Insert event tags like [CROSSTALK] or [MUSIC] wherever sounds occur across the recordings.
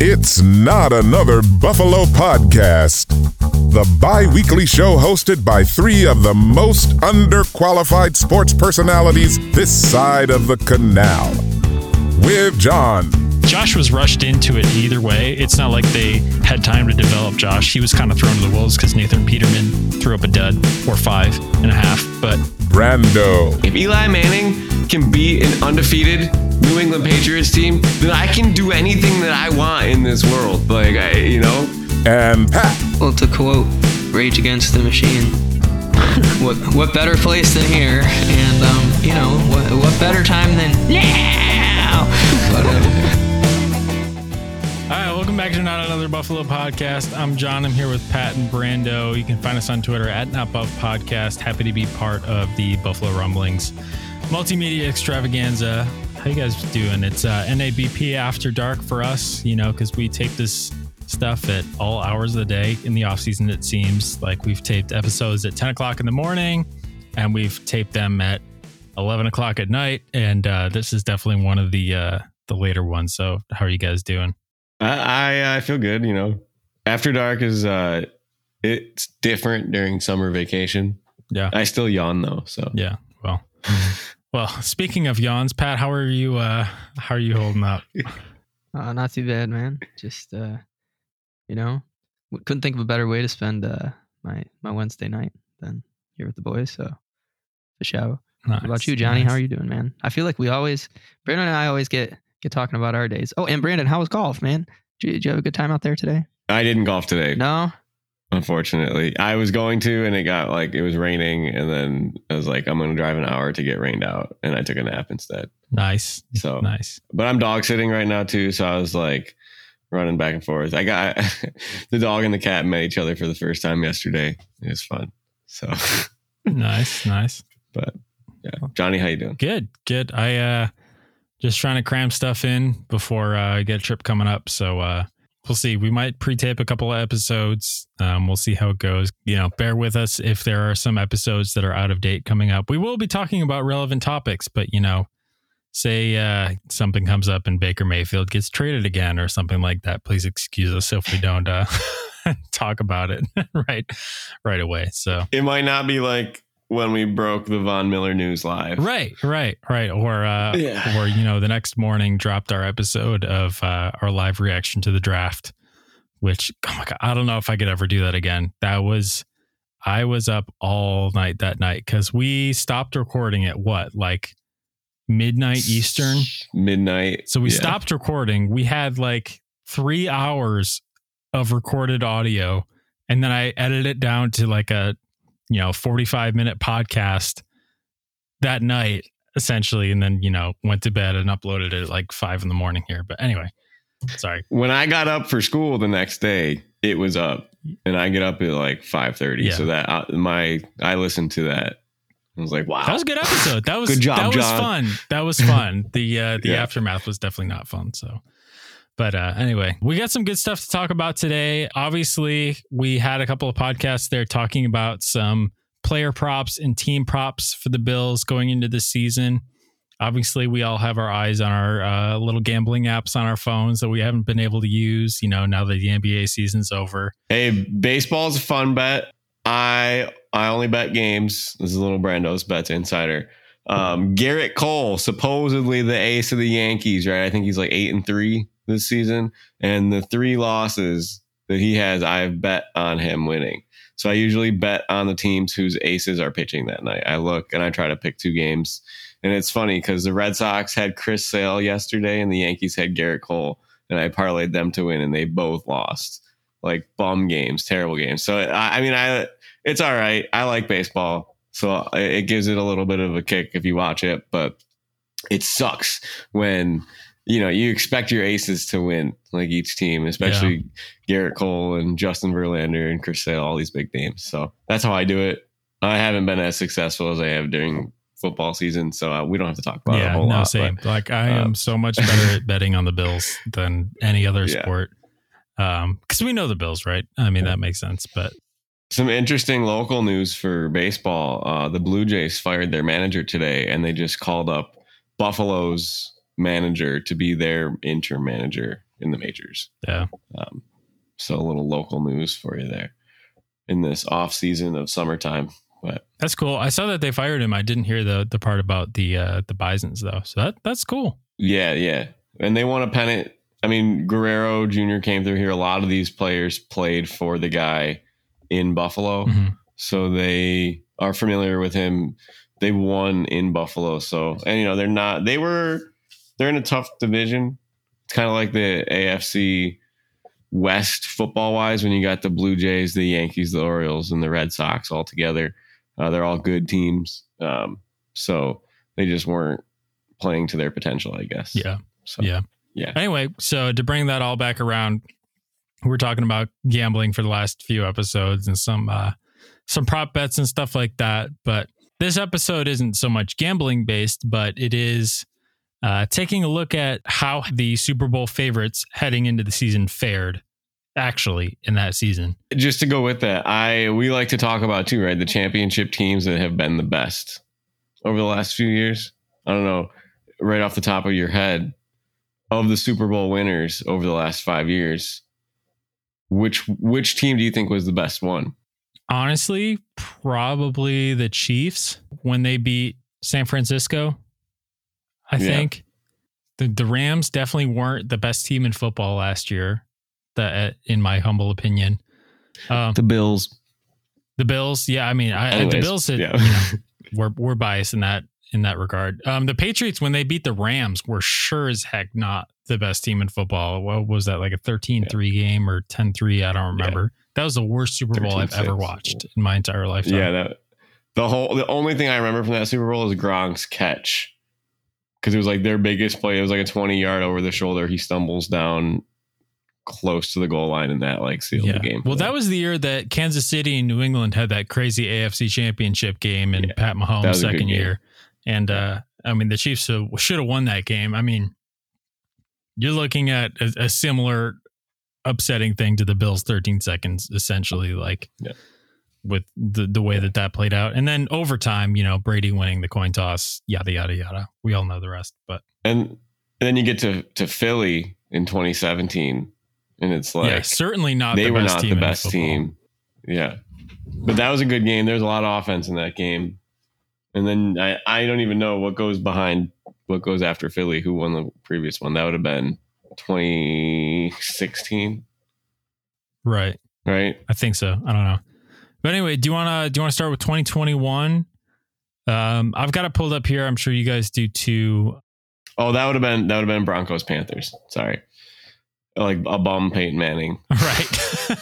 It's not another Buffalo podcast. The bi weekly show hosted by three of the most underqualified sports personalities this side of the canal. With John. Josh was rushed into it either way. It's not like they had time to develop Josh. He was kind of thrown to the wolves because Nathan Peterman threw up a dud or five and a half. But Brando. If Eli Manning can beat an undefeated New England Patriots team, then I can do anything that I want in this world. Like, I, you know? And Pat. Well, to quote Rage Against the Machine, [LAUGHS] what what better place than here? And um, you know, what, what better time than now? But, uh, All right, welcome back to Not Another Buffalo Podcast. I'm John. I'm here with Pat and Brando. You can find us on Twitter at Not NotBuff Podcast. Happy to be part of the Buffalo Rumblings multimedia extravaganza. How you guys doing? It's uh, NABP after dark for us, you know, because we tape this stuff at all hours of the day in the off season. It seems like we've taped episodes at 10 o'clock in the morning, and we've taped them at 11 o'clock at night. And uh, this is definitely one of the uh, the later ones. So, how are you guys doing? I, I, I feel good, you know? After dark is, uh, it's different during summer vacation. Yeah. I still yawn though, so. Yeah. Well, [LAUGHS] well. Speaking of yawns, Pat, how are you? Uh, how are you holding up? [LAUGHS] uh, not too bad, man. Just uh, you know, couldn't think of a better way to spend uh, my my Wednesday night than here with the boys. So, for show. What about you, Johnny? How are you doing, man? I feel like we always, Brandon and I always get get talking about our days. Oh, and Brandon, how was golf, man? Did you, did you have a good time out there today? I didn't golf today. No. Unfortunately, I was going to, and it got like it was raining, and then I was like, I'm going to drive an hour to get rained out, and I took a nap instead. Nice. So Nice. but I'm dog sitting right now too, so I was like running back and forth. I got [LAUGHS] the dog and the cat met each other for the first time yesterday. It was fun. So, [LAUGHS] Nice. Nice. but yeah, Johnny, how you doing? Good. Good. I uh just trying to cram stuff in before uh, I get a trip coming up. So uh we'll see. We might pre-tape a couple of episodes. Um, we'll see how it goes. You know, bear with us if there are some episodes that are out of date coming up. We will be talking about relevant topics, but you know, say uh, something comes up and Baker Mayfield gets traded again or something like that. Please excuse us if we don't uh, [LAUGHS] talk about it [LAUGHS] right right away. So It might not be like when we broke the Von Miller news live. Right, right, right. Or uh Yeah. or you know, the next morning dropped our episode of uh our live reaction to the draft, which oh my god, I don't know if I could ever do that again. That was I was up all night that night because we stopped recording at what, like midnight Eastern. Midnight. So we Yeah. stopped recording. We had like three hours of recorded audio, and then I edited it down to like a you know 45 minute podcast that night essentially and then you know went to bed and uploaded it at like five in the morning here but anyway sorry When I got up for school the next day, it was up, and I get up at like five thirty. Yeah. So that uh, my I listened to that. I was like, wow, that was a good episode that [LAUGHS] was Good job, that was fun that was fun [LAUGHS] the uh the Yeah. aftermath was definitely not fun so but uh anyway we got some good stuff to talk about today obviously we had a couple of podcasts there talking about some player props and team props for the bills going into the season obviously we all have our eyes on our uh, little gambling apps on our phones that we haven't been able to use you know now that the nba season's over Hey, baseball's a fun bet. I I only bet games. This is a little Brando's bets insider. Um, Gerrit Cole, supposedly the ace of the Yankees, right? I think he's like eight and three this season, and the three losses that he has, I've bet on him winning. So I usually bet on the teams whose aces are pitching that night. I look and I try to pick two games, and it's funny because the Red Sox had Chris Sale yesterday, and the Yankees had Gerrit Cole, and I parlayed them to win, and they both lost like bum games, terrible games. So I, I mean, I it's all right. I like baseball, so it it gives it a little bit of a kick if you watch it, but it sucks when you know you expect your aces to win, like each team, especially Gerrit Cole and Justin Verlander and Chris Sale, all these big names. So that's how I do it. I haven't been as successful as I have during football season, so uh, we don't have to talk about it a yeah whole no lot. same but- like i am so much better [LAUGHS] at betting on the bills than any other Yeah. sport um because we know the bills right i mean that makes sense but Some interesting local news for baseball. Uh, the Blue Jays fired their manager today, and they just called up Buffalo's manager to be their interim manager in the majors. Yeah. Um, so a little local news for you there in this off season of summertime. But that's cool. I saw that they fired him. I didn't hear the the part about the uh the Bisons though. So that that's cool. Yeah, yeah. And they won a pennant. I mean, Guerrero Jr. came through here. A lot of these players played for the guy in Buffalo. Mhm. So they are familiar with him. They won in Buffalo. So and you know, they're not they were they're in a tough division. It's kind of like the AFC West football wise when you got the Blue Jays, the Yankees, the Orioles, and the Red Sox all together. Uh, they're all good teams. Um, so they just weren't playing to their potential, I guess. Yeah. So Yeah. yeah. Anyway, so to bring that all back around, we're talking about gambling for the last few episodes and some uh some prop bets and stuff like that. But this episode isn't so much gambling based, but it is uh taking a look at how the Super Bowl favorites heading into the season fared actually in that season. just to go with that, I we like to talk about too, right? The championship teams that have been the best over the last few years. I don't know, right off the top of your head, of the Super Bowl winners over the last five years, which which team do you think was the best one? Honestly, probably the Chiefs when they beat San Francisco. I Yeah. think the the Rams definitely weren't the best team in football last year. That, in my humble opinion, um, The Bills. the Bills. Yeah, I mean, I, the Bills. Had, yeah. you know, [LAUGHS] we're we're biased in that in that regard. Um, the Patriots when they beat the Rams were sure as heck not the best team in football. What was that like a 13-3 game or 10-3? I don't remember. That was the worst Super Bowl I've ever watched in my entire lifetime. Yeah, that the whole the only thing I remember from that Super Bowl is Gronk's catch. Because it was like their biggest play. It was like a 20 yard over the shoulder. He stumbles down close to the goal line and that like sealed the game. Well, that was the year that Kansas City and New England had that crazy AFC championship game in Yeah, Pat Mahomes' was a good second year. And uh, I mean, the Chiefs should have won that game. I mean, you're looking at a, a similar upsetting thing to the Bills 13 seconds, essentially, like Yeah. With the, the way that that played out. And then overtime, you know, Brady winning the coin toss, yada, yada, yada. We all know the rest. But and, and then you get to to Philly in 2017, and it's like yeah, certainly not they the were best not team the best team. Yeah, but that was a good game. There's a lot of offense in that game, and then I I don't even know what goes behind what goes after Philly, who won the previous one. That would have been 2016, Right. right? I think so. I don't know. But anyway, do you want to do you want to start with 2021? Um, I've got it pulled up here. I'm sure you guys do too. Oh, that would have been that would have been Broncos Panthers. Sorry, like a bum Peyton Manning. [LAUGHS] Right. [LAUGHS]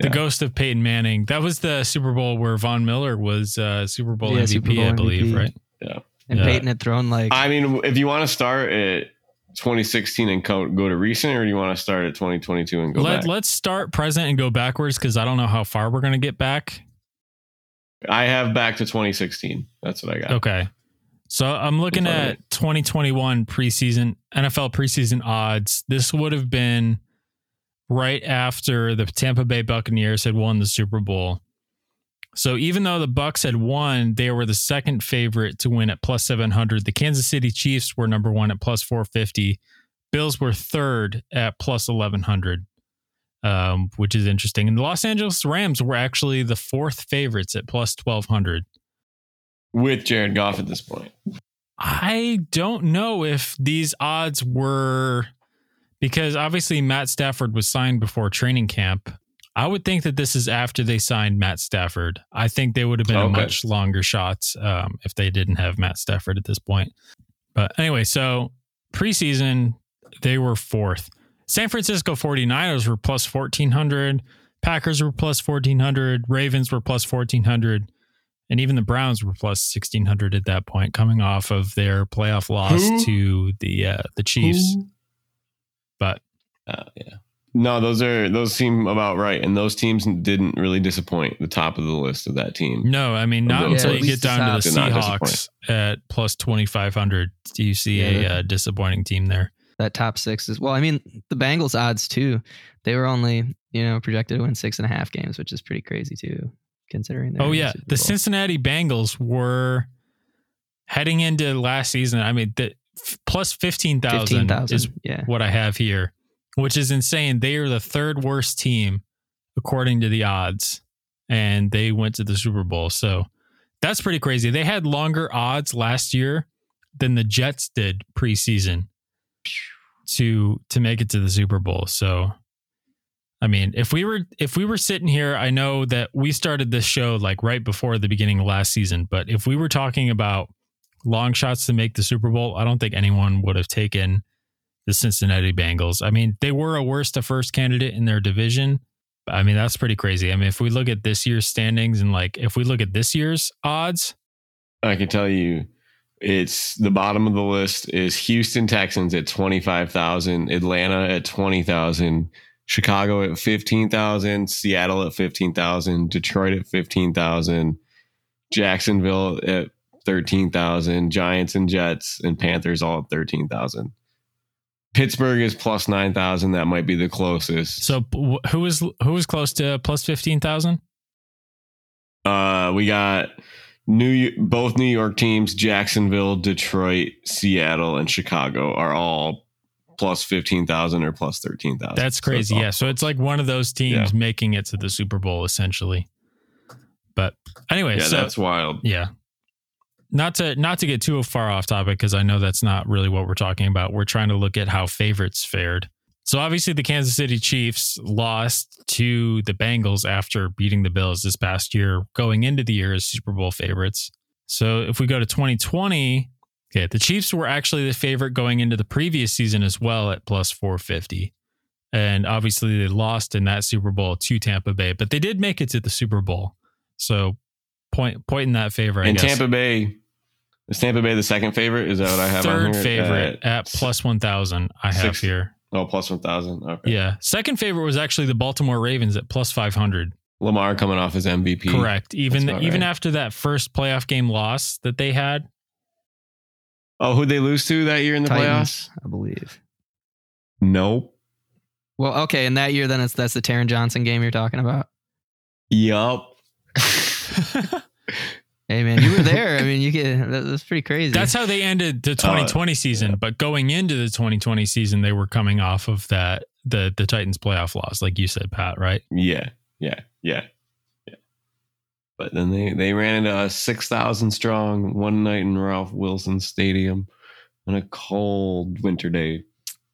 the Yeah. ghost of Peyton Manning. That was the Super Bowl where Von Miller was uh, Super Bowl Yeah, MVP, Super Bowl I believe, MVP. right? Yeah. And Yeah. Peyton had thrown like I mean, if you want to start at 2016 and go, go to recent, or do you want to start at 2022 and go Let, back? let's start present and go backwards because I don't know how far we're going to get back. I have back to 2016. That's what I got. Okay. So I'm looking In front of at 2021 preseason NFL preseason odds. This would have been right after the Tampa Bay Buccaneers had won the Super Bowl. So even though the Bucks had won, they were the second favorite to win at plus 700. The Kansas City Chiefs were number 1 at plus 450. Bills were third at plus 1100. Um, which is interesting. And the Los Angeles Rams were actually the fourth favorites at plus 1200. With Jared Goff at this point. I don't know if these odds were because obviously Matt Stafford was signed before training camp. I would think that this is after they signed Matt Stafford. I think they would have been Okay. much longer shots um, if they didn't have Matt Stafford at this point. But anyway, so preseason, they were fourth. San Francisco 49ers were plus 1400. Packers were plus 1400. Ravens were plus 1400 and even the Browns were plus sixteen hundred at that point, coming off of their playoff loss Who? to the uh, the Chiefs. But Uh, yeah. No, those are those seem about right, and those teams didn't really disappoint. The top of the list of that team. no, I mean not until at you get least down to the top did not Seahawks at plus twenty five hundred. Do you see Yeah, a uh, disappointing team there? that top six is well. I mean, the Bengals odds too. They were only you know projected to win six and a half games, which is pretty crazy too, considering. they're Oh yeah, Super the Cincinnati Bengals were heading into last season. I mean, the f- plus fifteen thousand 15,000. is yeah. what I have here. Which is insane. They are the third worst team according to the odds, and they went to the Super Bowl. So that's pretty crazy. They had longer odds last year than the Jets did preseason to to make it to the Super Bowl. So I mean, if we were if we were sitting here, I know that we started this show like right before the beginning of last season, but if we were talking about long shots to make the Super Bowl, I don't think anyone would have taken the Cincinnati Bengals. I mean, they were a worst to first candidate in their division. I mean, that's pretty crazy. I mean, if we look at this year's standings and like if we look at this year's odds, I can tell you it's the bottom of the list is Houston Texans at 25,000, Atlanta at 20,000, Chicago at 15,000, Seattle at 15,000, Detroit at 15,000, Jacksonville at 13,000, Giants and Jets and Panthers all at 13,000. Pittsburgh is plus 9,000. That might be the closest. So who is who is close to plus 15,000? Uh we got New both New York teams, Jacksonville, Detroit, Seattle, and Chicago are all plus fifteen thousand or plus thirteen thousand. That's crazy. So yeah, so it's like one of those teams yeah. making it to the Super Bowl essentially. But anyway, yeah, so, that's wild. Yeah, not to not to get too far off topic because I know that's not really what we're talking about. We're trying to look at how favorites fared. So obviously the Kansas City Chiefs lost to the Bengals after beating the Bills this past year, going into the year as Super Bowl favorites. So if we go to 2020, okay, the Chiefs were actually the favorite going into the previous season as well at plus 450. And obviously they lost in that Super Bowl to Tampa Bay, but they did make it to the Super Bowl. So point point in that favor. And Tampa Bay is Tampa Bay the second favorite? Is that what I have? Third favorite uh, at, at plus one thousand. I have six, here. Oh, plus 1,000. Okay. Yeah. Second favorite was actually the Baltimore Ravens at plus 500. Lamar coming off his MVP. Correct. Even even right. after that first playoff game loss that they had. Oh, who'd they lose to that year in the Titans, playoffs? I believe. Nope. Well, okay, in that year, then it's that's the Taron Johnson game you're talking about. Yup. [LAUGHS] [LAUGHS] Hey man, you were there. I mean, you get that, that's pretty crazy. That's how they ended the 2020 uh, season. Yeah. But going into the 2020 season, they were coming off of that the the Titans playoff loss, like you said, Pat. Right? Yeah, yeah, yeah, yeah. But then they they ran into a six thousand strong one night in Ralph Wilson Stadium on a cold winter day.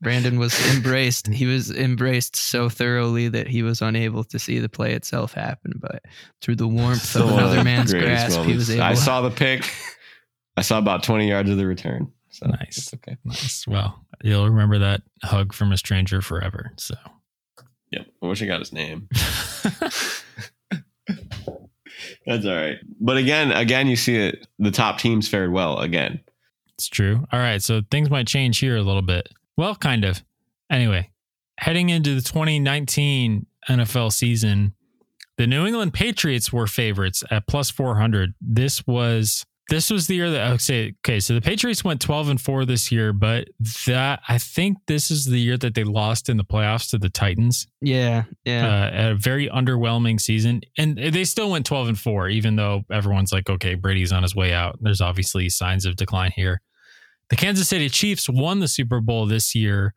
Brandon was embraced. he was embraced so thoroughly that he was unable to see the play itself happen. But through the warmth so of another man's grasp, moments. he was able. I saw the pick. I saw about twenty yards of the return. So nice. okay. Nice. Well, you'll remember that hug from a stranger forever. So. Yep. I wish I got his name. [LAUGHS] [LAUGHS] That's all right. But again, again, you see it. The top teams fared well again. It's true. All right. So things might change here a little bit. Well, kind of. Anyway, heading into the 2019 NFL season, the New England Patriots were favorites at plus 400. This was this was the year that I say okay, so the Patriots went 12 and 4 this year, but that I think this is the year that they lost in the playoffs to the Titans. Yeah, yeah. Uh, a very underwhelming season. And they still went 12 and 4 even though everyone's like okay, Brady's on his way out. There's obviously signs of decline here. The Kansas City Chiefs won the Super Bowl this year,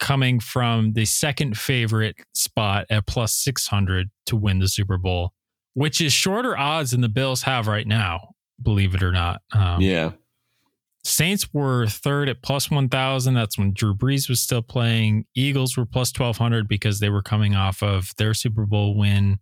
coming from the second favorite spot at plus 600 to win the Super Bowl, which is shorter odds than the Bills have right now, believe it or not. Um, yeah. Saints were third at plus 1,000. That's when Drew Brees was still playing. Eagles were plus 1,200 because they were coming off of their Super Bowl win.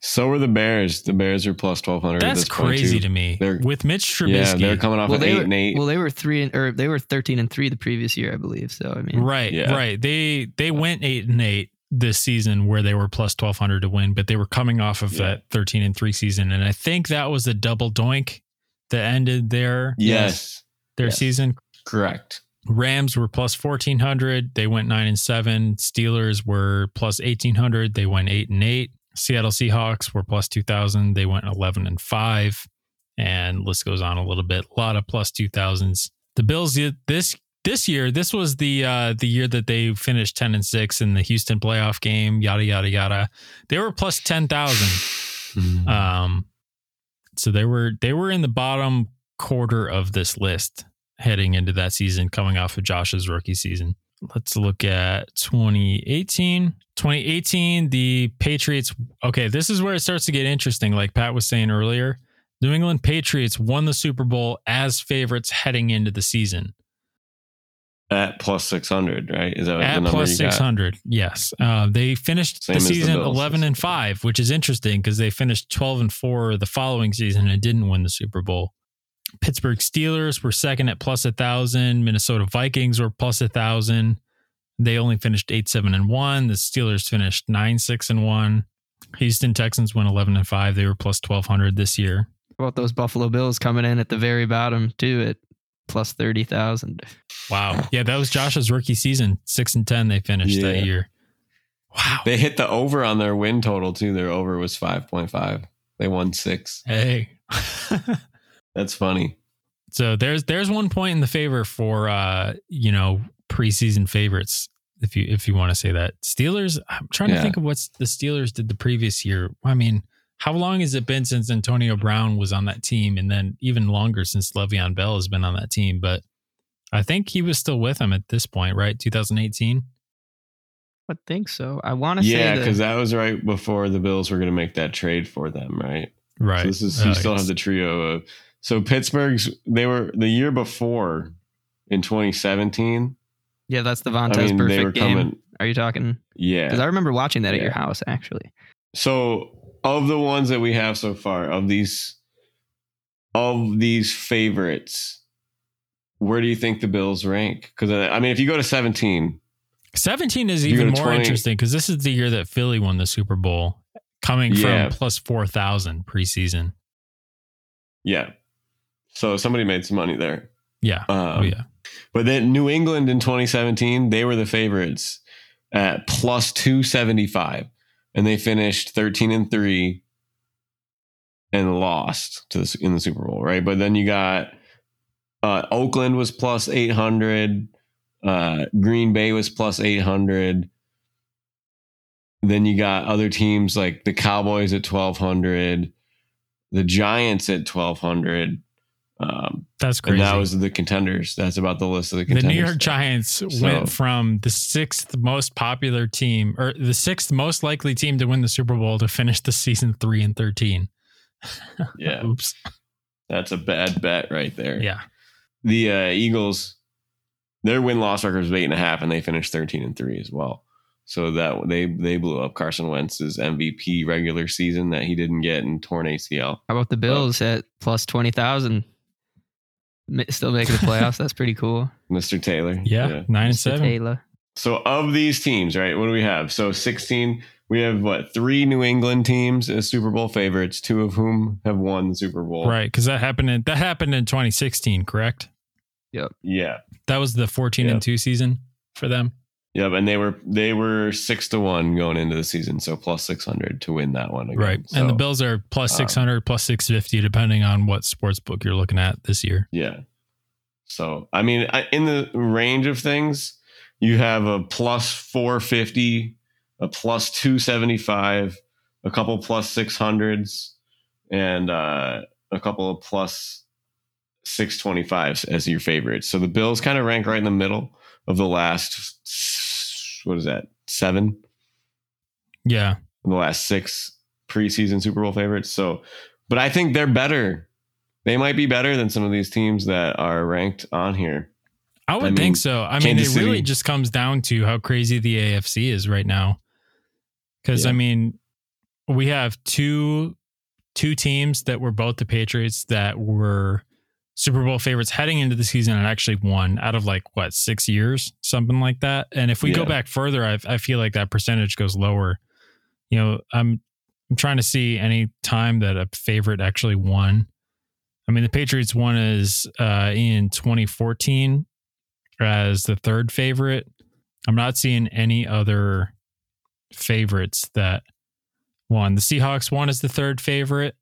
So are the Bears. The Bears are plus twelve hundred. That's crazy to me. They're, With Mitch Trubisky, yeah, they're coming off well, of eight were, and eight. Well, they were three and or they were thirteen and three the previous year, I believe. So I mean, right, yeah. right. They they went eight and eight this season where they were plus twelve hundred to win, but they were coming off of yeah. that thirteen and three season, and I think that was a double doink that ended their yes their yes. season. Correct. Rams were plus 1400. They went 9 and 7. Steelers were plus 1800. They went 8 and 8. Seattle Seahawks were plus 2000. They went 11 and 5 and list goes on a little bit. A lot of plus 2000s. The Bills this this year, this was the uh the year that they finished 10 and 6 in the Houston playoff game, yada yada yada. They were plus 10,000. um so they were they were in the bottom quarter of this list heading into that season coming off of Josh's rookie season. Let's look at 2018. 2018, the Patriots. Okay, this is where it starts to get interesting. Like Pat was saying earlier, New England Patriots won the Super Bowl as favorites heading into the season. At plus 600, right? Is that at the number plus you got? 600? Yes. Uh, they finished Same the as the season 11 and 5, which is interesting because they finished 12 and 4 the following season and didn't win the Super Bowl. Pittsburgh Steelers were second at plus a thousand. Minnesota Vikings were plus a thousand. They only finished eight seven and one. The Steelers finished nine six and one. Houston Texans went eleven and five. They were plus twelve hundred this year. How about those Buffalo Bills coming in at the very bottom too at plus thirty thousand? Wow. Yeah, that was Josh's rookie season. Six and ten they finished Yeah. that year. Wow. They hit the over on their win total too. Their over was 5.5. They won six. Hey. [LAUGHS] That's funny. so there's there's one point in the favor for uh, you know, preseason favorites, if you if you want to say that. Steelers, I'm trying to think of what the Steelers did the previous year. I mean, how long has it been since Antonio Brown was on that team? And then even longer since Le'Veon Bell has been on that team. But I think he was still with them at this point, right? 2018. I think so. I want to Yeah, say yeah, because that. that was right before the Bills were going to make that trade for them, right? Right. So this is Uh, you still yes. have the trio of so Pittsburgh's they were the year before in 2017. Yeah, that's the I Vontez mean, they were perfect game. coming. Are you talking? Yeah, because I remember watching that at your house actually. So of the ones that we have so far, of these of these favorites, where do you think the Bills rank? Because uh, I mean, if you go to 17, 17 is If you go even more 20 interesting because this is the year that Philly won the Super Bowl, coming Yeah. from plus 4,000 preseason. yeah. So somebody made some money there. Yeah. Um, oh, yeah. But then New England in 2017, they were the favorites at plus 275. And they finished 13 and 3 and lost to the, in the Super Bowl, right? But then you got uh, Oakland was plus 800, uh, Green Bay was plus 800. Then you got other teams like the Cowboys at 1200, the Giants at 1200. Um, That's and crazy. that was the contenders. That's about the list of the contenders. the. New York Giants So- went from the sixth most popular team or the sixth most likely team to win the Super Bowl to finish the season 3 and 13. [LAUGHS] Yeah, Oops. that's a bad bet right there. Yeah. The uh, Eagles, their win loss record was eight and a half, and they finished thirteen and three as well. So that they they blew up Carson Wentz's MVP regular season that he didn't get in torn ACL. How about the Bills at plus twenty thousand? Still making the playoffs. That's pretty cool. [LAUGHS] Mr. Taylor. Yeah. 9 and Mr. 7. Taylor. So of these teams, right? What do we have? So sixteen. We have what three New England teams as Super Bowl favorites, two of whom have won the Super Bowl. Right, cuz that happened in that happened in 2016, correct? Yep. Yeah. That was the 14 Yep. and 2 season for them. Yep, and they were they were six to one going into the season, so plus six hundred to win that one. Again. Right. and the Bills are plus um, 600, plus 650, depending on what sports book you're looking at this year. yeah. So I mean, I- in the range of things, you have a plus four fifty, a plus two seventy five, a couple plus six hundreds, and uh, a couple of plus six twenty fives as your favorites. So the Bills kind of rank right in the middle of the last. What is that? Seven. Yeah. the last six preseason Super Bowl favorites. So, but I think they're better. They might be better than some of these teams that are ranked on here. I would I mean, think so. I mean, Kansas it really just comes down to how crazy the AFC is right now. Because Yeah. I mean, we have two two teams that were both the Patriots that were Super Bowl favorites heading into the season and actually won out of like what six years, something like that. And if we go back further, I, I feel like that percentage goes lower. You know, I'm I'm trying to see any time that a favorite actually won. I mean, the Patriots won is uh, in 2014 as the third favorite. I'm not seeing any other favorites that won. The Seahawks won as the third favorite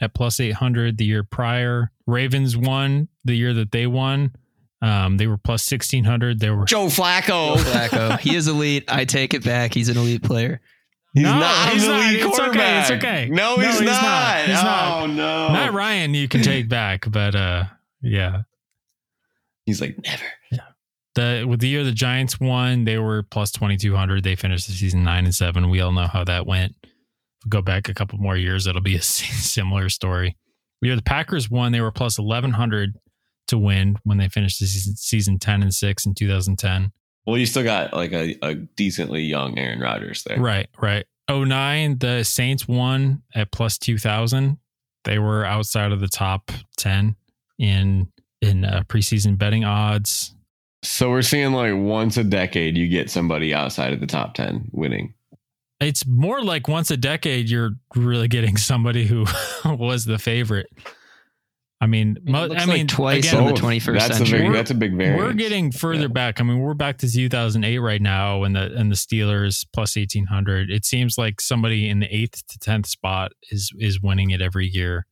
at plus 800 the year prior. Ravens won the year that they won. Um, they were plus 1600. They were Joe Flacco. Flacco. He is elite. I take it back. He's an elite player. He's No, not he's an not. elite It's okay, it's okay. No, No, he's, he's not. not. He's not. Oh no. Matt Ryan. You can take [LAUGHS] back, but uh, yeah, He's like never. Yeah. the with the year the Giants won, they were plus twenty two hundred. They finished the season nine and seven. We all know how that went. Go back a couple more years, it'll be a [LAUGHS] similar story. The year the Packers won, they were plus eleven hundred to win when they finished the season, season ten and six in two thousand ten. Well, you still got like a, a decently young Aaron Rodgers there. Right, right. 09, the Saints won at plus 2000. They were outside of the top 10 in in uh, preseason betting odds. So we're seeing like once a decade you get somebody outside of the top 10 winning. It's more like once a decade you're really getting somebody who [LAUGHS] was the favorite. I mean, I mean, I mean twice again, in the 21st that's century. A big, that's a big variance. We're getting further yeah. back. I mean, we're back to 2008 right now, and the and the Steelers plus 1800. It seems like somebody in the eighth to tenth spot is is winning it every year.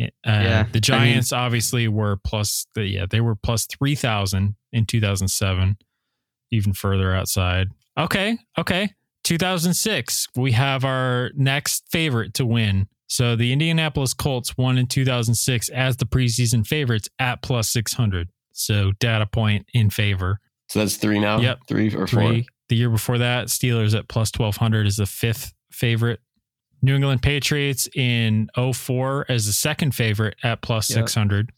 Uh, yeah, the Giants I mean, obviously were plus the yeah they were plus 3000 in 2007, even further outside. Okay, okay. 2006, we have our next favorite to win so the Indianapolis Colts won in 2006 as the preseason favorites at plus 600. So data point in favor. So that's three now? Yep. Three or three. four? The year before that, Steelers at plus 1200 is the fifth favorite. New England Patriots in 04 as the second favorite at plus yep. 600.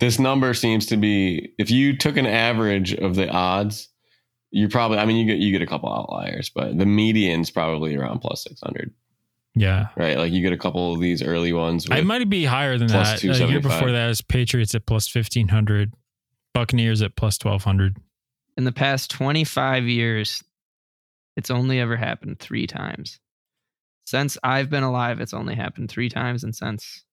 This number seems to be, if you took an average of the odds, you probably, I mean, you get, you get a couple outliers, but the median's probably around plus 600. Yeah. Right. Like you get a couple of these early ones. I might be higher than that. A year before that is Patriots at plus 1500, Buccaneers at plus 1200. In the past 25 years, it's only ever happened three times. Since I've been alive, it's only happened three times. And since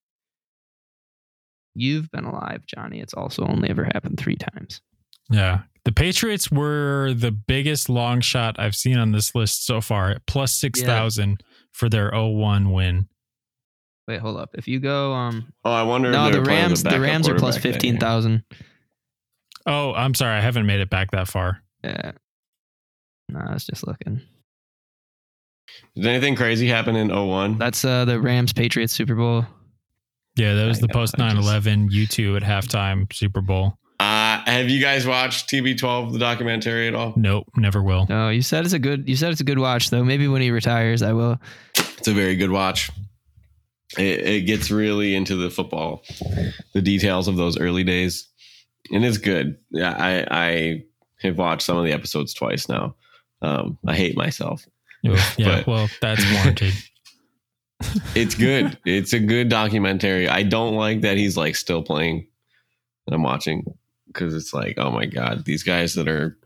you've been alive, Johnny, it's also only ever happened three times. Yeah. The Patriots were the biggest long shot I've seen on this list so far at plus 6,000. Yeah for their 0-1 win. Wait, hold up. If you go, um, oh, I wonder. No, the Rams. The Rams are plus fifteen thousand. Oh, I'm sorry. I haven't made it back that far. Yeah. No, I was just looking. Did anything crazy happen in 01? That's uh, the Rams Patriots Super Bowl. Yeah, that was I the post 9 11 U2 at halftime Super Bowl. Uh, have you guys watched TB12, the documentary at all? Nope, never will. No, you said it's a good. You said it's a good watch though. Maybe when he retires, I will. It's a very good watch. It, it gets really into the football, the details of those early days, and it's good. Yeah, I I have watched some of the episodes twice now. Um, I hate myself. Yeah, [LAUGHS] but, well, that's warranted. [LAUGHS] it's good. It's a good documentary. I don't like that he's like still playing. I'm watching because it's like, oh my god, these guys that are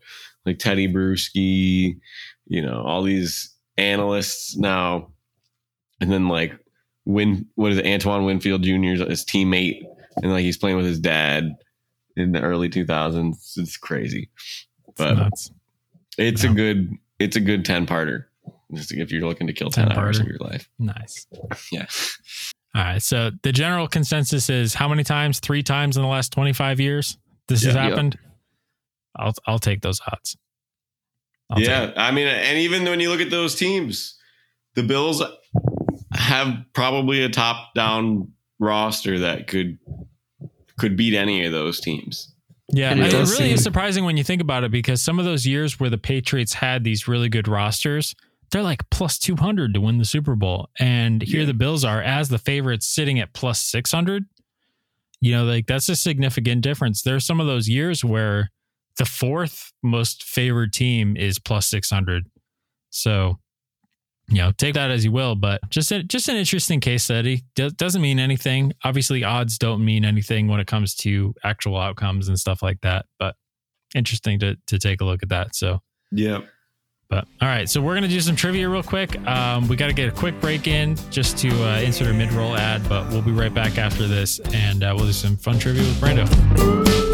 like Teddy Bruschi, you know, all these analysts now, and then like Win, what is it, Antoine Winfield Jr.'s his teammate, and like he's playing with his dad in the early 2000s. It's crazy, but it's, it's a good, it's a good 10 parter. Just if you're looking to kill 10, 10 hours of your life. Nice. [LAUGHS] Yeah. All right. So the general consensus is how many times? Three times in the last 25 years? This yeah, has happened, yeah. I'll I'll take those odds. I'll yeah, I mean, and even when you look at those teams, the Bills have probably a top-down roster that could could beat any of those teams. Yeah, it, it really seem- is surprising when you think about it because some of those years where the Patriots had these really good rosters, they're like plus 200 to win the Super Bowl. And here yeah. the Bills are as the favorites sitting at plus 600. You know, like that's a significant difference. There are some of those years where the fourth most favored team is plus 600. So, you know, take that as you will, but just a, just an interesting case study. Do, doesn't mean anything. Obviously, odds don't mean anything when it comes to actual outcomes and stuff like that, but interesting to to take a look at that. So, yeah. But all right, so we're gonna do some trivia real quick. Um, we got to get a quick break in just to uh, insert a mid-roll ad, but we'll be right back after this, and uh, we'll do some fun trivia with Brando.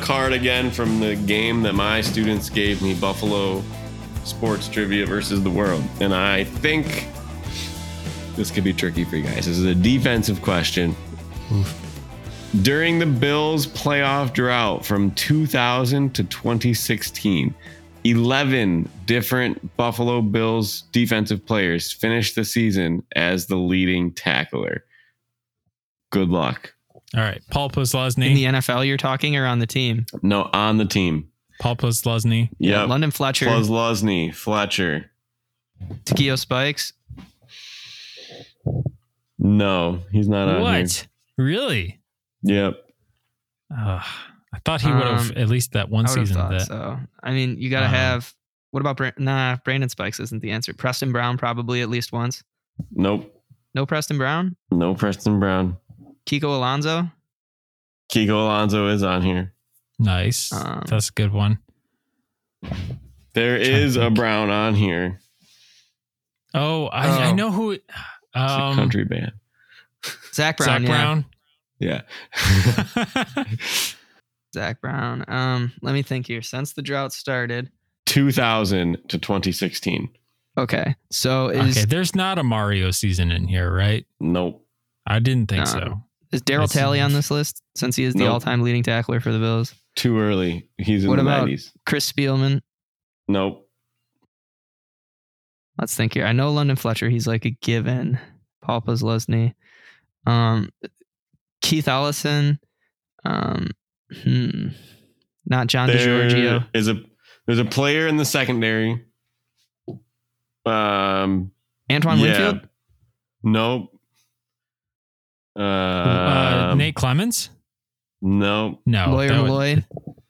Card again from the game that my students gave me Buffalo Sports Trivia versus the World. And I think this could be tricky for you guys. This is a defensive question. During the Bills' playoff drought from 2000 to 2016, 11 different Buffalo Bills defensive players finished the season as the leading tackler. Good luck. All right. Paul Posluszny. In the NFL, you're talking or on the team? No, on the team. Paul Posluszny. Yep. London Fletcher, Losny, Fletcher. Takeo Spikes. No, he's not on What? Really? Yep. Ugh. I thought he would have Um, at least that one I season. thought That so. I mean, you got to Uh-huh. have. What about Bra- nah? Brandon Spikes isn't the answer. Preston Brown probably at least once. Nope. No Preston Brown. No Preston Brown. Kiko Alonso. Kiko Alonso is on here. nice. Um, That's a good one. There Trying to is a. Brown on here. Oh, I, I Oh. know who. It's Um, a country band. Zach Brown. Zach yeah. Brown. Yeah. [LAUGHS] Zach Brown. Um, let me think here. Since the drought started. 2000 to 2016. Okay, so is okay, there's not a Mario season in here, right? Nope. I didn't think No. so. Is Daryl Talley on this list since he is the Nope. all-time leading tackler for the Bills? Too early. He's in What the about- 90s. Chris Spielman. Nope. Let's think here. I know London Fletcher. He's like a given. Paul Posluszny. Um, Keith Ellison. Um, hmm. Not John DiGiorgio. There is a there's a player in the secondary. Um Antoine yeah. Winfield. Nope. Um, uh, Nate Clements. No. No, Lawyer that would- Lloyd.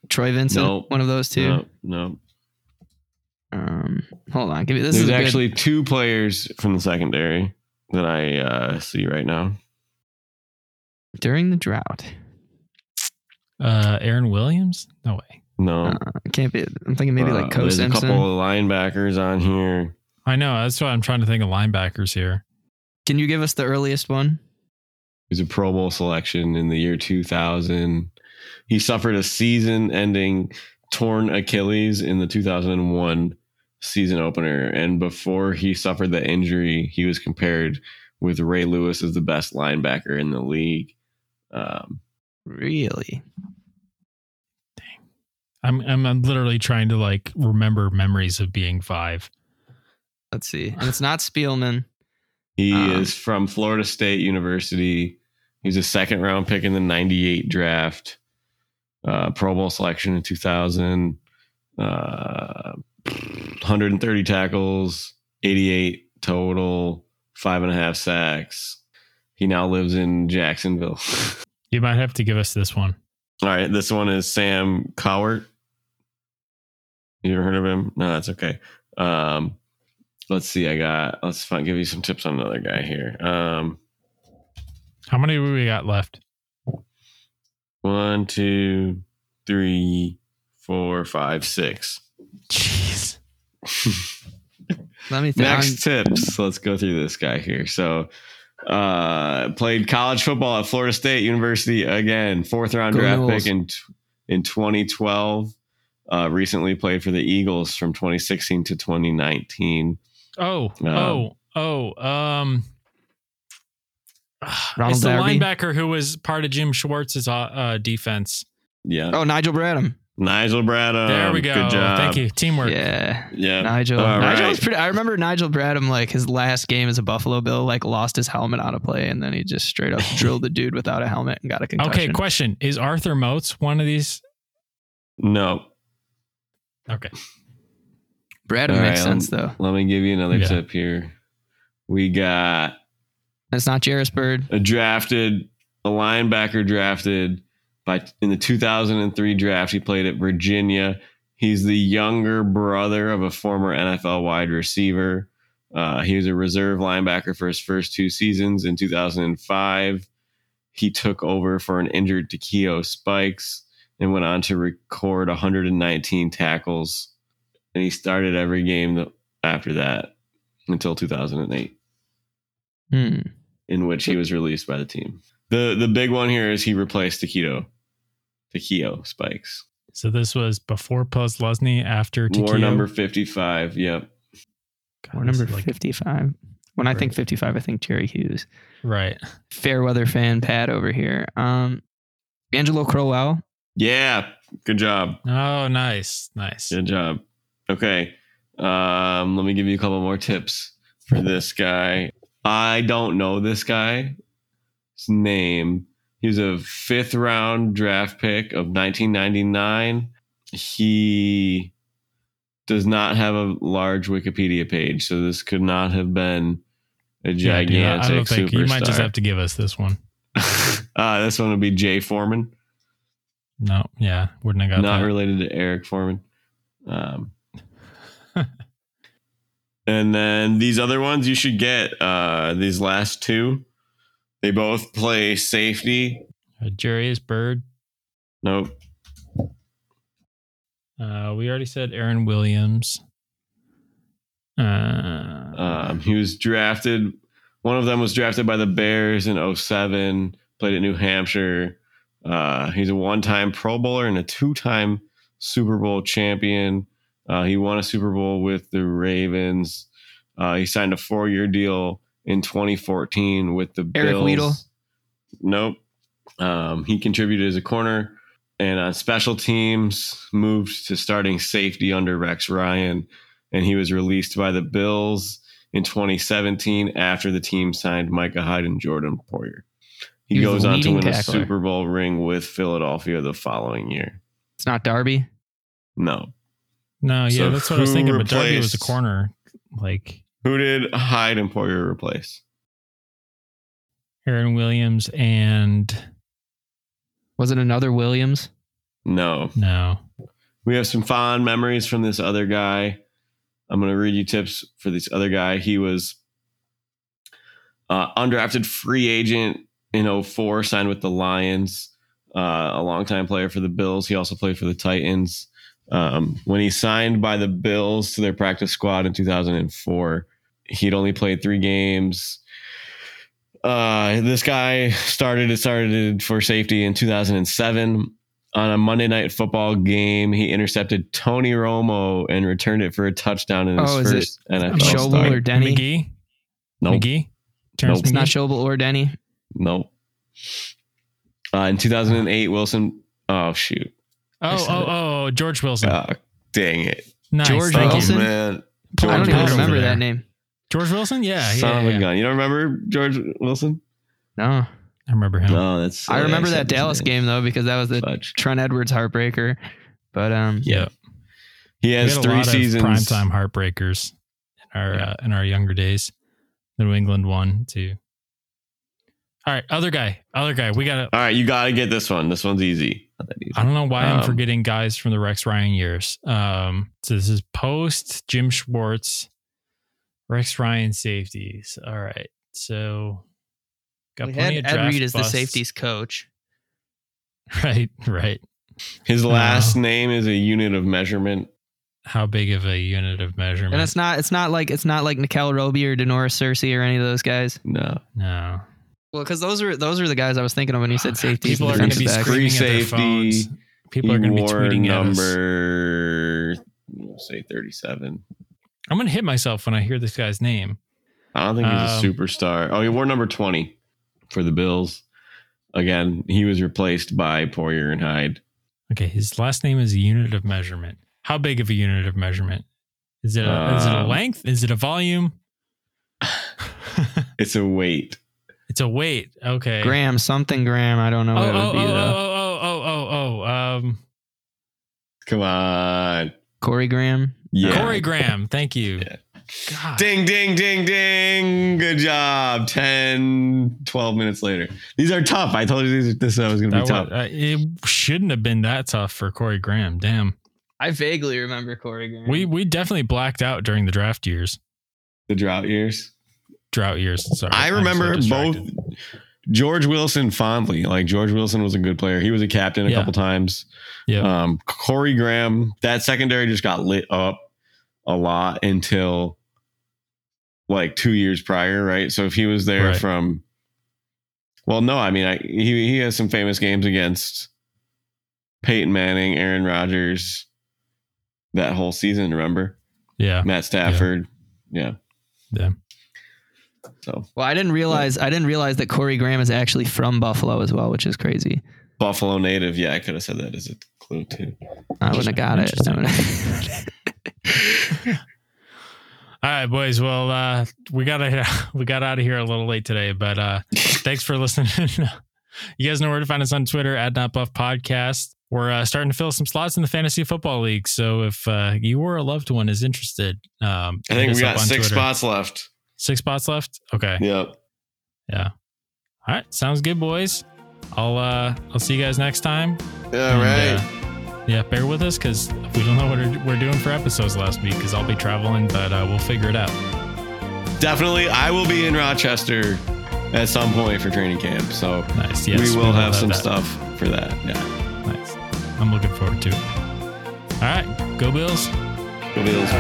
Troy Vincent. Nope. One of those two. Nope. Nope. Um, hold on. Give me this. There's is a good- actually two players from the secondary that I uh, see right now. during the drought. uh, Aaron Williams. No way. No. Uh, can't be. I'm thinking maybe like Uh, Co There's Simpson. a couple of linebackers on here. I know. That's why I'm trying to think of linebackers here. Can you give us the earliest one? He's a Pro Bowl selection in the year 2000. He suffered a season ending torn Achilles in the 2001 season opener. And before he suffered the injury, he was compared with Ray Lewis as the best linebacker in the league. Um, Really? I'm, I'm I'm literally trying to like remember memories of being five. Let's see. And it's not Spielman. he Um, is from Florida State University. He's a second round pick in the 98 draft, uh, Pro Bowl selection in 2000, uh, 130 tackles, 88 total, five and a half sacks. He now lives in Jacksonville. [LAUGHS] You might have to give us this one. All right, this one is Sam Cowart. You ever heard of him? No, that's okay. Um, let's see. I got. Let's find, give you some tips on another guy here. Um, How many we got left? one, two, three, four, five, six. Jeez. [LAUGHS] Let me think. Next tips. Let's go through this guy here. So, uh, played college football at Florida State University again, fourth round Go draft Noles. pick in in 2012. Uh, recently played for the Eagles from 2016 to 2019. Oh, Um, oh, oh. Um, Ronald it's the Darby? linebacker who was part of Jim Schwartz's uh, uh, defense. Yeah, Oh, Nigel Bradham. Nigel Bradham. there we go. Good job. Thank you. Teamwork. Yeah. Yeah, Nigel. All Nigel right. was pretty. I remember Nigel Bradham like his last game as a Buffalo Bill, like lost his helmet on a play, and then he just straight up [LAUGHS] drilled the dude without a helmet and got a concussion. Okay, question. Is Arthur Moats one of these? No, Okay. Bradham All makes right, sense though. let me give you another Yeah. tip here. We got It's not Jairus Byrd. a drafted a linebacker drafted by in the 2003 draft. He played at Virginia. He's the younger brother of a former NFL wide receiver. Uh, he was a reserve linebacker for his first two seasons. In 2005, he took over for an injured Takeo Spikes and went on to record 119 tackles. And he started every game after that until 2008 Hmm. In which he was released by the team. The the big one here is he replaced Taquito. Taquito Spikes. So this was before Posluszny, after Takeo. War number 55. Yep. God, Or this number is like- fifty-five. When I think fifty-five, I think Jerry Hughes. Right. Fairweather fan Pat over here. Um, Angelo Crowell. Yeah, good job. Oh, nice, nice. Good job. Okay. Um, let me give you a couple more tips for this guy. I don't know this guy's name. He was a fifth round draft pick of 1999. He does not have a large Wikipedia page, so this could not have been a Yeah, dude, gigantic I don't think superstar. you might just have to give us this one. uh, [LAUGHS] this one would be Jay Foreman, No, yeah, wouldn't have got not that. related to Eric Foreman. Um, [LAUGHS] and then these other ones you should get. Uh, these last two, they both play safety. Uh, Jairus Byrd. Nope. Uh, we already said Aaron Williams. Uh, Um, he was drafted. One of them was drafted by the Bears in 07, played at New Hampshire. Uh, he's a one time Pro Bowler and a two time Super Bowl champion. Uh, he won a Super Bowl with the Ravens. Uh, he signed a four year deal in 2014 with the Eric Bills. Weddle? Nope. Um, he contributed as a corner and on special teams, moved to starting safety under Rex Ryan. And he was released by the Bills in 2017 after the team signed Micah Hyde and Jordan Poyer. He, He goes on to win a. Super Bowl ring with Philadelphia the following year. It's not Darby. No. No, yeah, So that's what I was who thinking. But Darby was a corner, like Who did Hyde and Poyer replace? Aaron Williams and Was it another Williams? No. no. We have some fond memories from this other guy. I'm going to read you tips for this other guy. He was uh, undrafted free agent in 04, signed with the Lions, uh, a longtime player for the Bills. He also played for the Titans. Um, when he signed by the Bills to their practice squad in 2004, he'd only played three games. Uh, this guy started it started for safety in 2007 on a Monday night football game. He intercepted Tony Romo and returned it for a touchdown in his Oh, is it first NFL Schobel start. or Denny? McGee. Nope, McGee. Terrence Nope. It's not McGee? Schobel or Denny. nope. Uh, in 2008, Wilson. Oh shoot! I Oh, said oh, oh, George Wilson. Oh, dang it! nice. George thank. Wilson? Oh man, I don't even remember that name. George Wilson. Yeah, son yeah, of a yeah. gun. You don't remember George Wilson? No, I remember him. No, that's. I uh, remember that Dallas name. game though because that was the Fudge. Trent Edwards heartbreaker. But um, Yeah, He has had a three lot seasons. of primetime heartbreakers in our Yeah. uh, in our younger days. The New England one too. All right, other guy, other guy. We got to. All right, you got to get this one. This one's easy. Not that easy. I don't know why I'm Um, forgetting guys from the Rex Ryan years. Um, so this is post Jim Schwartz, Rex Ryan safeties. All right, so got we plenty had of Ed draft Reed as the safeties coach. [LAUGHS] Right, right. His last No. name is a unit of measurement. How big of a unit of measurement? And it's not it's not like it's not like Nickell Robey or Da'Norris Searcy or any of those guys. No. no. Well, because those are those are the guys I was thinking of when you said safeties. People are going to be defensive backs. screaming Free at their phones. People are going to be He wore tweeting at us. number, we'll say 37. I'm going to hit myself when I hear this guy's name. I don't think he's Um, a superstar. Oh, he wore number 20 for the Bills. Again, he was replaced by Poyer and Hyde. Okay, his last name is a unit of measurement. How big of a unit of measurement? Is it a, is it a Um, length? Is it a volume? [LAUGHS] It's a weight. It's a weight. Okay. Graham something Graham. I don't know Oh, what it oh, would be oh, though. oh, oh, oh, oh, oh. Um, Come on. Corey Graham. Yeah. Corey Graham. Thank you. Yeah. God. Ding, ding, ding, ding. Good job. 10, 12 minutes later. These are tough. I told you these, this was going to be tough. wa- uh, it shouldn't have been that tough for Corey Graham. Damn. I vaguely remember Corey Graham. We we definitely blacked out during the draft years, the drought years. Drought years. Sorry, I I'm so remember both. George Wilson fondly. Like George Wilson was a good player. He was a captain a Yeah. couple times. Yeah. Um, Corey Graham, that secondary just got lit up a lot until like two years prior, right? So if he was there Right. from, well, no, I mean, I, he he has some famous games against Peyton Manning, Aaron Rodgers, that whole season. Remember yeah. Matt Stafford? Yeah. Yeah. So Well, I didn't realize I didn't realize that Corey Graham is actually from Buffalo as well, which is crazy. Buffalo native. Yeah, I could have said that as a clue too. I wouldn't have got it. [LAUGHS] All right, boys. Well, uh, we gotta [LAUGHS] we got out of here a little late today, but uh, [LAUGHS] thanks for listening. you guys know where to find us on Twitter at Not Buff Podcast. We're uh, starting to fill some slots in the fantasy football league. So if uh, you or a loved one is interested, um, I think we got six Twitter. spots left. Six spots left. Okay. Yep. Yeah. All right. Sounds good, boys. I'll uh I'll see you guys next time. Yeah. And, right. Uh, yeah. Bear with us because we don't know what we're doing for episodes last week because I'll be traveling, but uh, we'll figure it out. Definitely, I will be in Rochester at some point for training camp. So nice. Yes, we will, we have, some that. stuff for that. Yeah. Nice. I'm looking forward to it. All right. Go Bills. Go Bills.